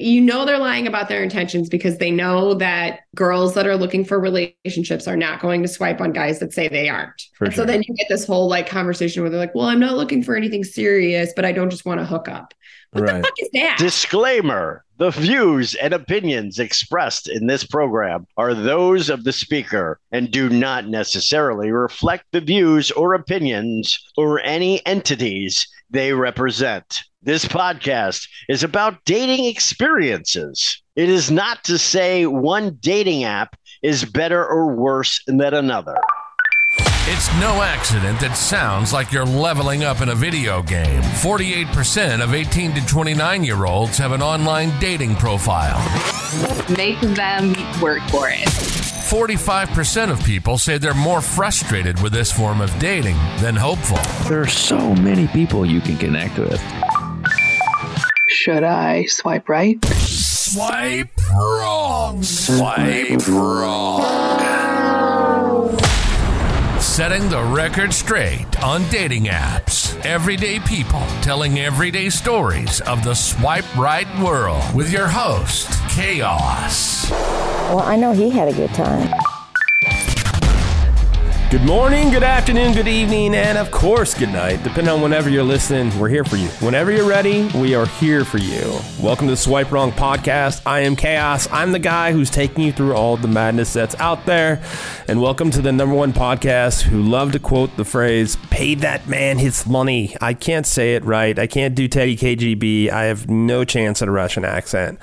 you know they're lying about their intentions because they know that girls that are looking for relationships are not going to swipe on guys that say they aren't. And sure. so then you get this whole like conversation where they're like, "Well, I'm not looking for anything serious, but I don't just want to hook up." What Right. the fuck is that? Disclaimer The views and opinions expressed in this program are those of the speaker and do not necessarily reflect the views or opinions or any entities they represent. This podcast is about dating experiences. It is not to say one dating app is better or worse than another. It's no accident that sounds like you're leveling up in a video game. 48% of 18 to 29 year olds have an online dating profile. Make them work for it. 45% of people say they're more frustrated with this form of dating than hopeful. There are so many people you can connect with. Should I swipe right? Swipe wrong. Swipe wrong. Setting the record straight on dating apps. Everyday people telling everyday stories of the swipe right world with your host, Chaos. Well, I know he had a good time. Good morning, good afternoon, good evening, and of course, good night. Depending on whenever you're listening, we're here for you. Whenever you're ready, we are here for you. Welcome to the Swipe Wrong podcast. I am Chaos. I'm the guy who's taking you through all the madness that's out there. And welcome to the number one podcast who love to quote the phrase, pay that man his money. I can't say it right. I can't do Teddy KGB. I have no chance at a Russian accent.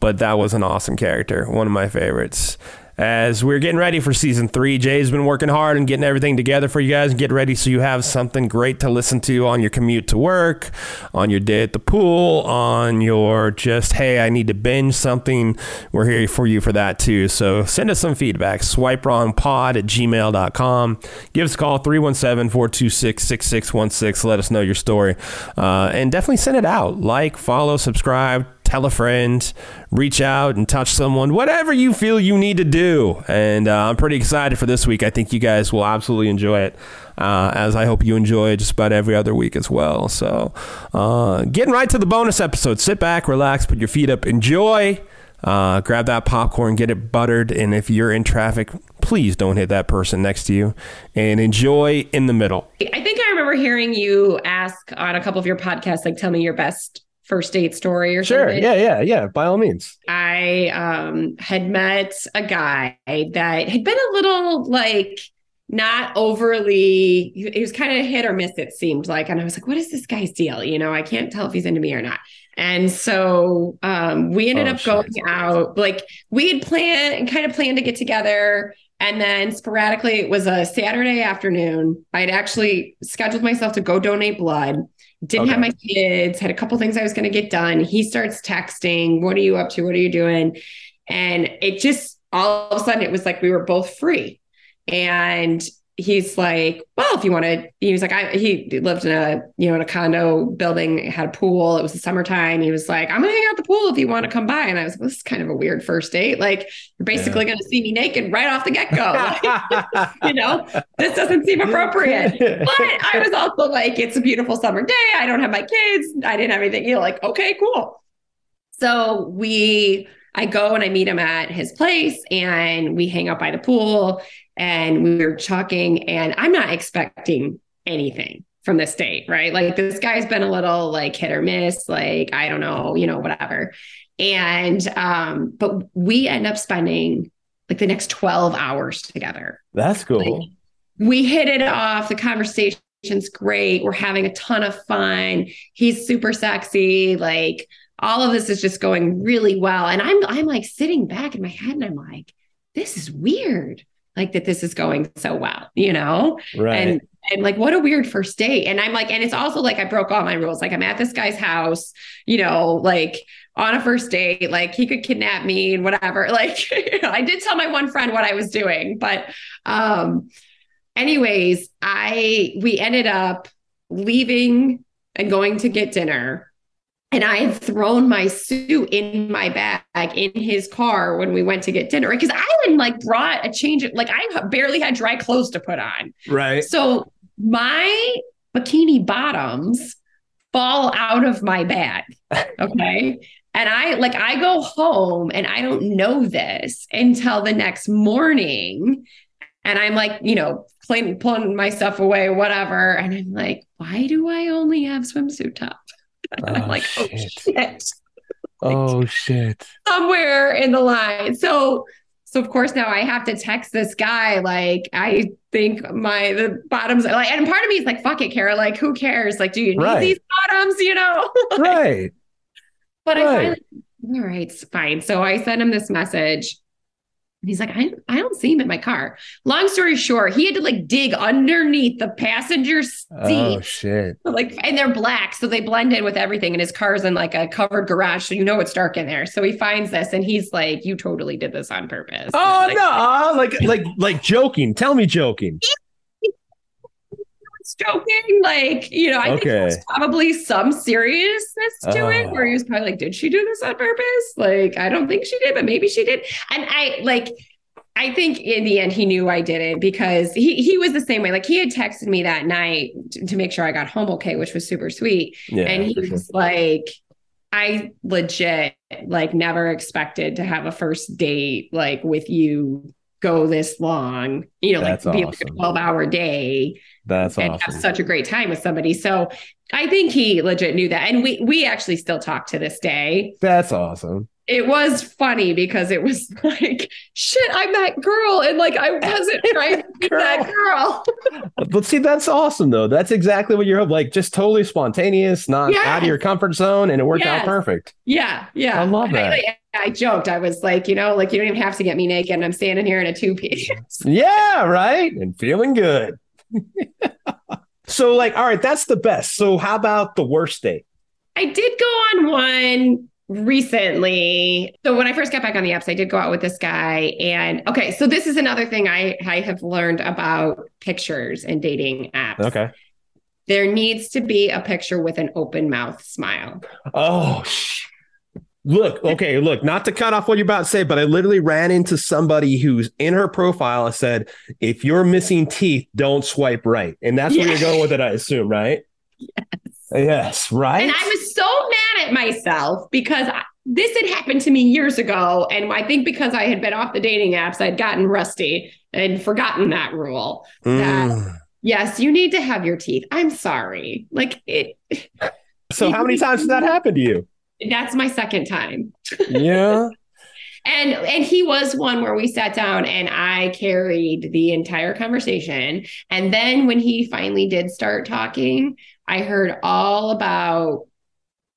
But that was an awesome character, one of my favorites as we're getting ready for season three. Jay's been working hard and getting everything together for you guys and get ready so you have something great to listen to on your commute to work, on your day at the pool, on your just, hey, I need to binge something. We're here for you for that too. So send us some feedback. Swipe wrong pod at gmail.com. Give us a call 317 426 6616. Let us know your story. Uh, and definitely send it out. Like, follow, subscribe tell a friend, reach out and touch someone, whatever you feel you need to do. And uh, I'm pretty excited for this week. I think you guys will absolutely enjoy it, uh, as I hope you enjoy just about every other week as well. So, uh, getting right to the bonus episode. Sit back, relax, put your feet up, enjoy. Uh, grab that popcorn, get it buttered, and if you're in traffic, please don't hit that person next to you, and enjoy in the middle. I think I remember hearing you ask on a couple of your podcasts, like, tell me your best first date story or something. Sure. Yeah, yeah, yeah. By all means. I um, had met a guy that had been a little like not overly, he was kind of hit or miss, it seemed like. And I was like, what is this guy's deal? You know, I can't tell if he's into me or not. And so um, we ended Oh, up shit. going out, like we had planned and kind of planned to get together. And then sporadically, it was a Saturday afternoon. I'd actually scheduled myself to go donate blood. Didn't have my kids, had a couple things I was going to get done. He starts texting, What are you up to? What are you doing? And it just all of a sudden, it was like we were both free. And he's like, Well, if you want to, he was like, I, he lived in a, you know, in a condo building, had a pool. It was the summertime. He was like, I'm going to hang out at the pool if you want to come by. And I was like, This is kind of a weird first date. Like, you're basically going to see me naked right off the get go. you know, this doesn't seem appropriate. But I was also like, it's a beautiful summer day. I don't have my kids. I didn't have anything. You know, like, okay, cool. So we, I go and I meet him at his place and we hang out by the pool and we were talking and I'm not expecting anything from this date, right? Like this guy's been a little like hit or miss, like, I don't know, you know, whatever. And, um, but we end up spending like the next 12 hours together That's cool. we hit it off. The conversation's great. We're having a ton of fun. He's super sexy. Like all of this is just going really well. And I'm I'm like sitting back in my head and I'm like, this is weird. Like that this is going so well, you know? right. And and like what a weird first date. And I'm like, and it's also like I broke all my rules. Like I'm at this guy's house, you know, like on a first date, like he could kidnap me and whatever. Like you know, I did tell my one friend what I was doing, but um anyways, I we ended up leaving and going to get dinner. And I had thrown my suit in my bag in his car when we went to get dinner because I hadn't like brought a change. Of, like I barely had dry clothes to put on. right. So my bikini bottoms fall out of my bag. Okay. And I like I go home and I don't know this until the next morning. And I'm like, you know, pulling, pulling my stuff away, whatever. And I'm like, why do I only have swimsuit top? And I'm Oh, like, oh shit. shit. Oh shit. Somewhere in the line. So so of course now I have to text this guy like I think my the bottoms like and part of me is like fuck it Kara like who cares like do you need Right. these bottoms you know Right. But I finally, all right, fine. So I sent him this message. And he's like, I, I don't see him in my car. Long story short, he had to like dig underneath the passenger oh, seat. Oh shit. like, and they're black, so they blend in with everything. And his car's in like a covered garage, so you know it's dark in there. So he finds this, and he's like, "You totally did this on purpose." Oh Like, no, like like like joking. Tell me joking. Joking. Like, you know, I think there's probably some seriousness to it Oh. where he was probably like, did she do this on purpose? Like, I don't think she did, but maybe she did. And I like, I think in the end he knew I didn't because he he was the same way. Like he had texted me that night to, to make sure I got home okay, which was super sweet. Yeah. and he sure. was like, I legit like never expected to have a first date like with you go this long, you know, That's like be like a 12 hour day That's and awesome. have such a great time with somebody. So I think he legit knew that. And we we actually still talk to this day. That's awesome. It was funny because it was like, shit, I'm that girl. And like I wasn't trying to be that girl. But see, that's awesome though. That's exactly what you're like, just totally spontaneous, not Yes. out of your comfort zone, and it worked out perfect. Yeah, yeah. I love that. I, I joked. I was like, you know, like you don't even have to get me naked. And I'm standing here in a two piece. Yeah, right. And feeling good. so, like, all right, that's the best. So, how about the worst date? I did go on one recently. So when I first got back on the apps, I did go out with this guy. And okay, so this is another thing I, I have learned about pictures and dating apps. Okay. There needs to be a picture with an open mouth smile. Oh, sh- look. Okay, look. Not to cut off what you're about to say, but I literally ran into somebody who's in her profile and said, "If you're missing teeth, don't swipe right." And that's where you're going with it, I assume, right? Yes. right. And I was so mad at myself because I, this had happened to me years ago. And I think because I had been off the dating apps, I'd gotten rusty and forgotten that rule. that- Mm. Yes, you need to have your teeth. I'm sorry. Like it So, how many times did that happen to you? That's my second time. Yeah. And and he was one where we sat down and I carried the entire conversation. And then when he finally did start talking, I heard all about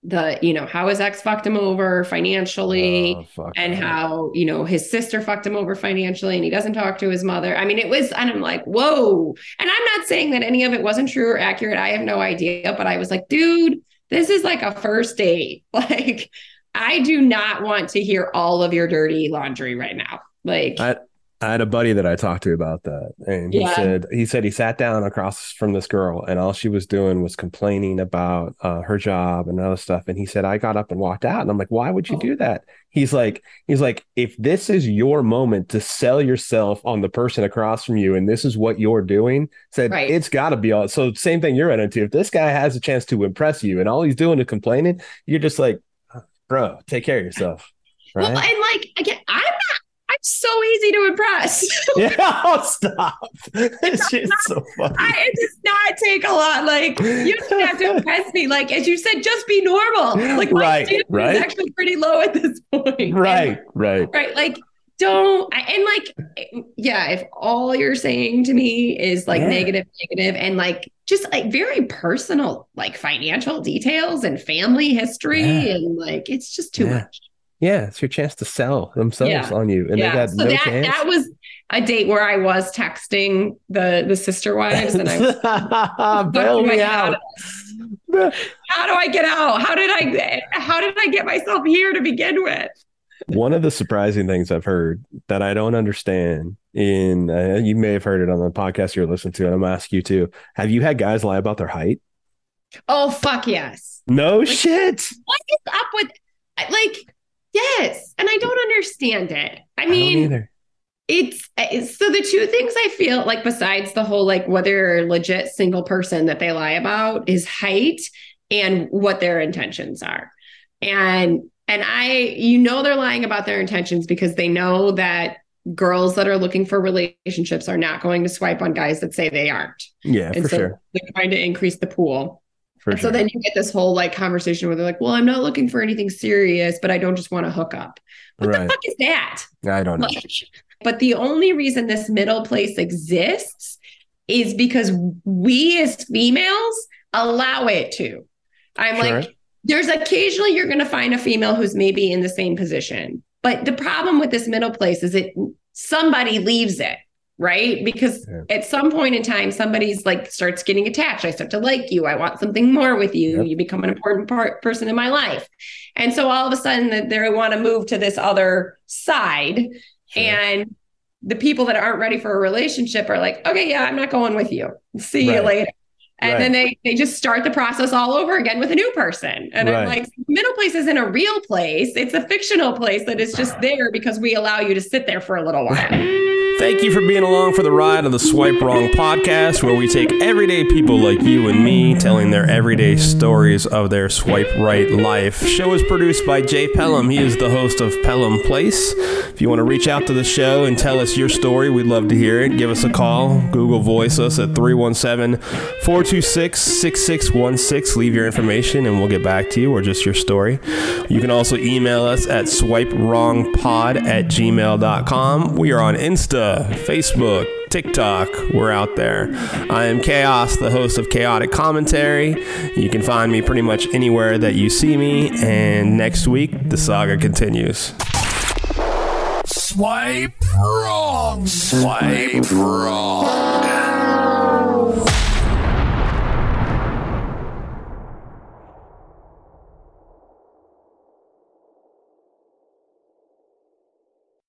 the, you know, how his ex fucked him over financially. Oh, and that. how you know his sister fucked him over financially and he doesn't talk to his mother i mean it was and i'm like whoa and i'm not saying that any of it wasn't true or accurate i have no idea but i was like dude this is like a first date. Like i do not want to hear all of your dirty laundry right now. Like I- I had a buddy that I talked to about that, and he Yeah. said he said he sat down across from this girl, and all she was doing was complaining about uh, her job and other stuff. And he said, I got up and walked out, and I'm like, why would you Oh. do that? He's like, he's like, if this is your moment to sell yourself on the person across from you, and this is what you're doing, said Right. it's got to be all. So same thing you're into. If this guy has a chance to impress you, and all he's doing is complaining, you're just like, bro, take care of yourself, right? well and like again i'm not i'm so easy to impress Yeah, oh, stop. It's just so funny. I, it does not take a lot. Like you don't have to impress me. Like as you said, just be normal. Like my Right, standard right. is actually pretty low at this point. right, right. And- right. Like don't and like yeah. If all you're saying to me is like Yeah. negative, negative, and like just like very personal, like financial details and family history, Yeah. and like it's just too Yeah. much. Yeah, it's your chance to sell themselves Yeah. on you, and they got so no that chance. that was a date where I was texting the the sister wives, and I was Bail me out how do I get out? How did I how did I get myself here to begin with? One of the surprising things I've heard that I don't understand in uh, you may have heard it on the podcast you're listening to, and I'm ask you too. Have you had guys lie about their height? Oh fuck yes. No shit. What is up with like yes, and I don't understand it. I I mean, either. it's, it's so the two things I feel like besides the whole like whether you're a legit single person that they lie about is height and what their intentions are. And And I, you know, they're lying about their intentions because they know that girls that are looking for relationships are not going to swipe on guys that say they aren't. Yeah, and for so sure. they're trying to increase the pool. For And sure. so then you get this whole like conversation where they're like, well, I'm not looking for anything serious, but I don't just want to hook up. What Right. the fuck is that? I don't know. Like, but the only reason this middle place exists is because we as females allow it to. I'm Sure. like, there's occasionally you're going to find a female who's maybe in the same position. But the problem with this middle place is it somebody leaves it, right? Because Yeah. at some point in time, somebody's like starts getting attached. I start to like you. I want something more with you. Yep. You become an important part person in my life. And so all of a sudden that they want to move to this other side. Sure. And the people that aren't ready for a relationship are like, okay, yeah, I'm not going with you. See you later. And Right. then they they just start the process all over again with a new person. And Right. I'm like, middle place isn't a real place. It's a fictional place that is just ah. there because we allow you to sit there for a little while. Thank you for being along for the ride on the Swipe Wrong podcast, where we take everyday people like you and me telling their everyday stories of their swipe right life. Show is produced by Jay Pelham. He is the host of Pelham Place. If you want to reach out to the show and tell us your story, we'd love to hear it. Give us a call. Google Voice us at 317 426 6616. Leave your information and we'll get back to you or just your story. You can also email us at swipewrongpod at gmail.com. We are on Insta, Facebook, TikTok. We're out there. I am Chaos, the host of Chaotic Commentary. You can find me pretty much anywhere that you see me. And next week, the saga continues. Swipe wrong. Swipe wrong.